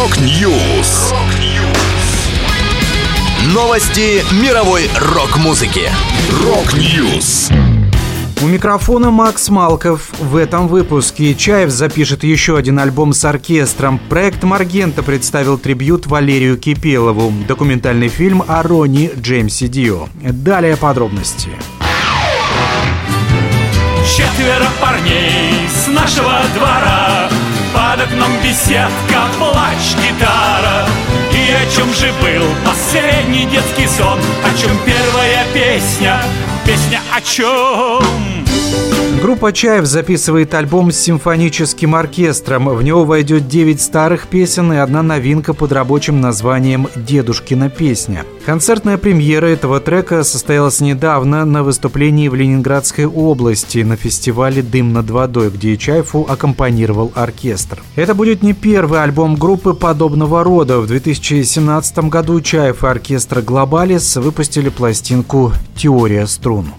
Rock News. Новости мировой рок-музыки. Rock News. У микрофона Макс Малков. В этом выпуске Чайф запишет еще один альбом с оркестром. Проект «Margenta» представил трибют Валерию Кипелову. Документальный фильм о Рони Джеймсе Дио. Далее подробности. Четверо парней с нашего двора Под окном беседка, плач, гитара И о чем же был последний детский сон О чем первая песня, песня о чем? Группа «Чаев» записывает альбом с симфоническим оркестром. В него войдет 9 старых песен и одна новинка под рабочим названием «Дедушкина песня». Концертная премьера этого трека состоялась недавно на выступлении в Ленинградской области на фестивале «Дым над водой», где Чаеву аккомпанировал оркестр. Это будет не первый альбом группы подобного рода. В 2017 году Чаев и оркестр «Глобалис» выпустили пластинку «Теория струн».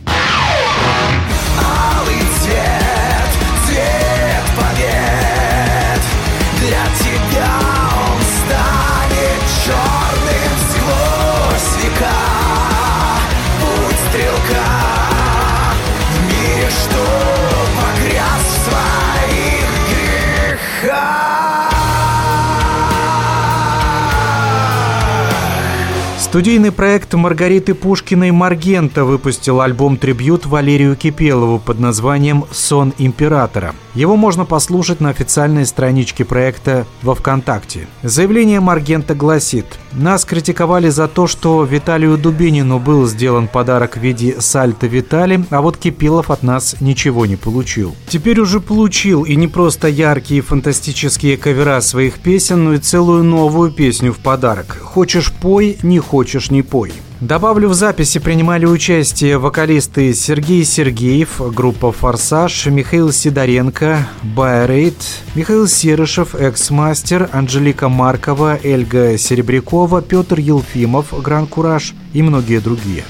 Студийный проект Маргариты Пушкиной «Маргента» выпустил альбом-трибют Валерию Кипелову под названием «Сон императора». Его можно послушать на официальной страничке проекта во ВКонтакте. Заявление Маргента гласит «Нас критиковали за то, что Виталию Дубинину был сделан подарок в виде сальто Витали, а вот Кипелов от нас ничего не получил. Теперь уже получил и не просто яркие фантастические кавера своих песен, но и целую новую песню в подарок. Хочешь пой, не хочешь не пой». Добавлю, в записи принимали участие вокалисты Сергей Сергеев, группа «Форсаж», Михаил Сидоренко, Байрейт, Михаил Серышев, экс-мастер, Анжелика Маркова, Эльга Серебрякова, Петр Елфимов, Гран Кураж и многие другие.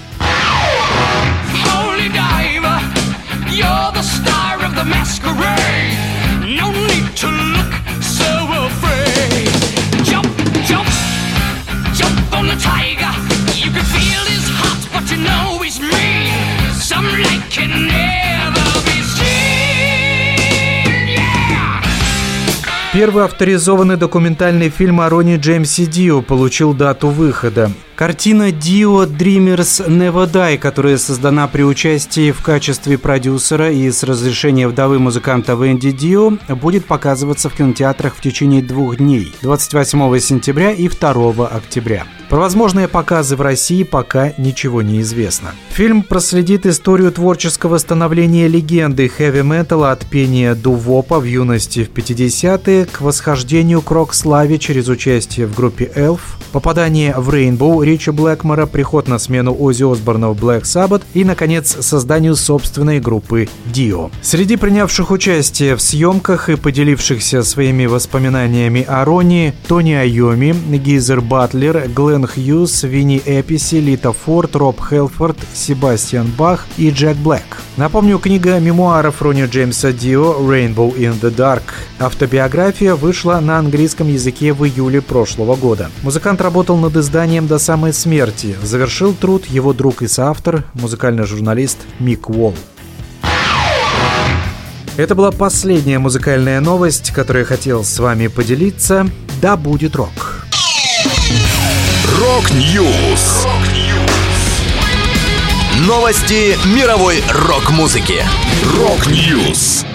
Первый авторизованный документальный фильм о Рони Джеймсе Дио получил дату выхода. Картина Dio Dreamers Never Die, которая создана при участии в качестве продюсера и с разрешения вдовы музыканта Венди Дио, будет показываться в кинотеатрах в течение двух дней – 28 сентября и 2 октября. Про возможные показы в России пока ничего не известно. Фильм проследит историю творческого становления легенды хэви-металла от пения дувопа в юности в 50-е к восхождению к рок-славе через участие в группе Elf, попадание в Rainbow Ричи Блэкмора, приход на смену Ози Осборна в Black Sabbath и, наконец, созданию собственной группы Dio. Среди принявших участие в съемках и поделившихся своими воспоминаниями о Рони Тони Айоми, Гизер Батлер, Глен Хьюз, Винни Эписи, Лита Форд, Роб Хелфорд, Себастьян Бах и Джек Блэк. Напомню, книга мемуаров Рони Джеймса Дио «Rainbow in the Dark». Автобиография вышла на английском языке в июле прошлого года. Работал над изданием до самой смерти. Завершил труд его друг и соавтор, музыкальный журналист Мик Уолл. Это была последняя музыкальная новость, которую я хотел с вами поделиться. Да будет рок! Rock News. Новости мировой рок-музыки. Рок-Ньюс.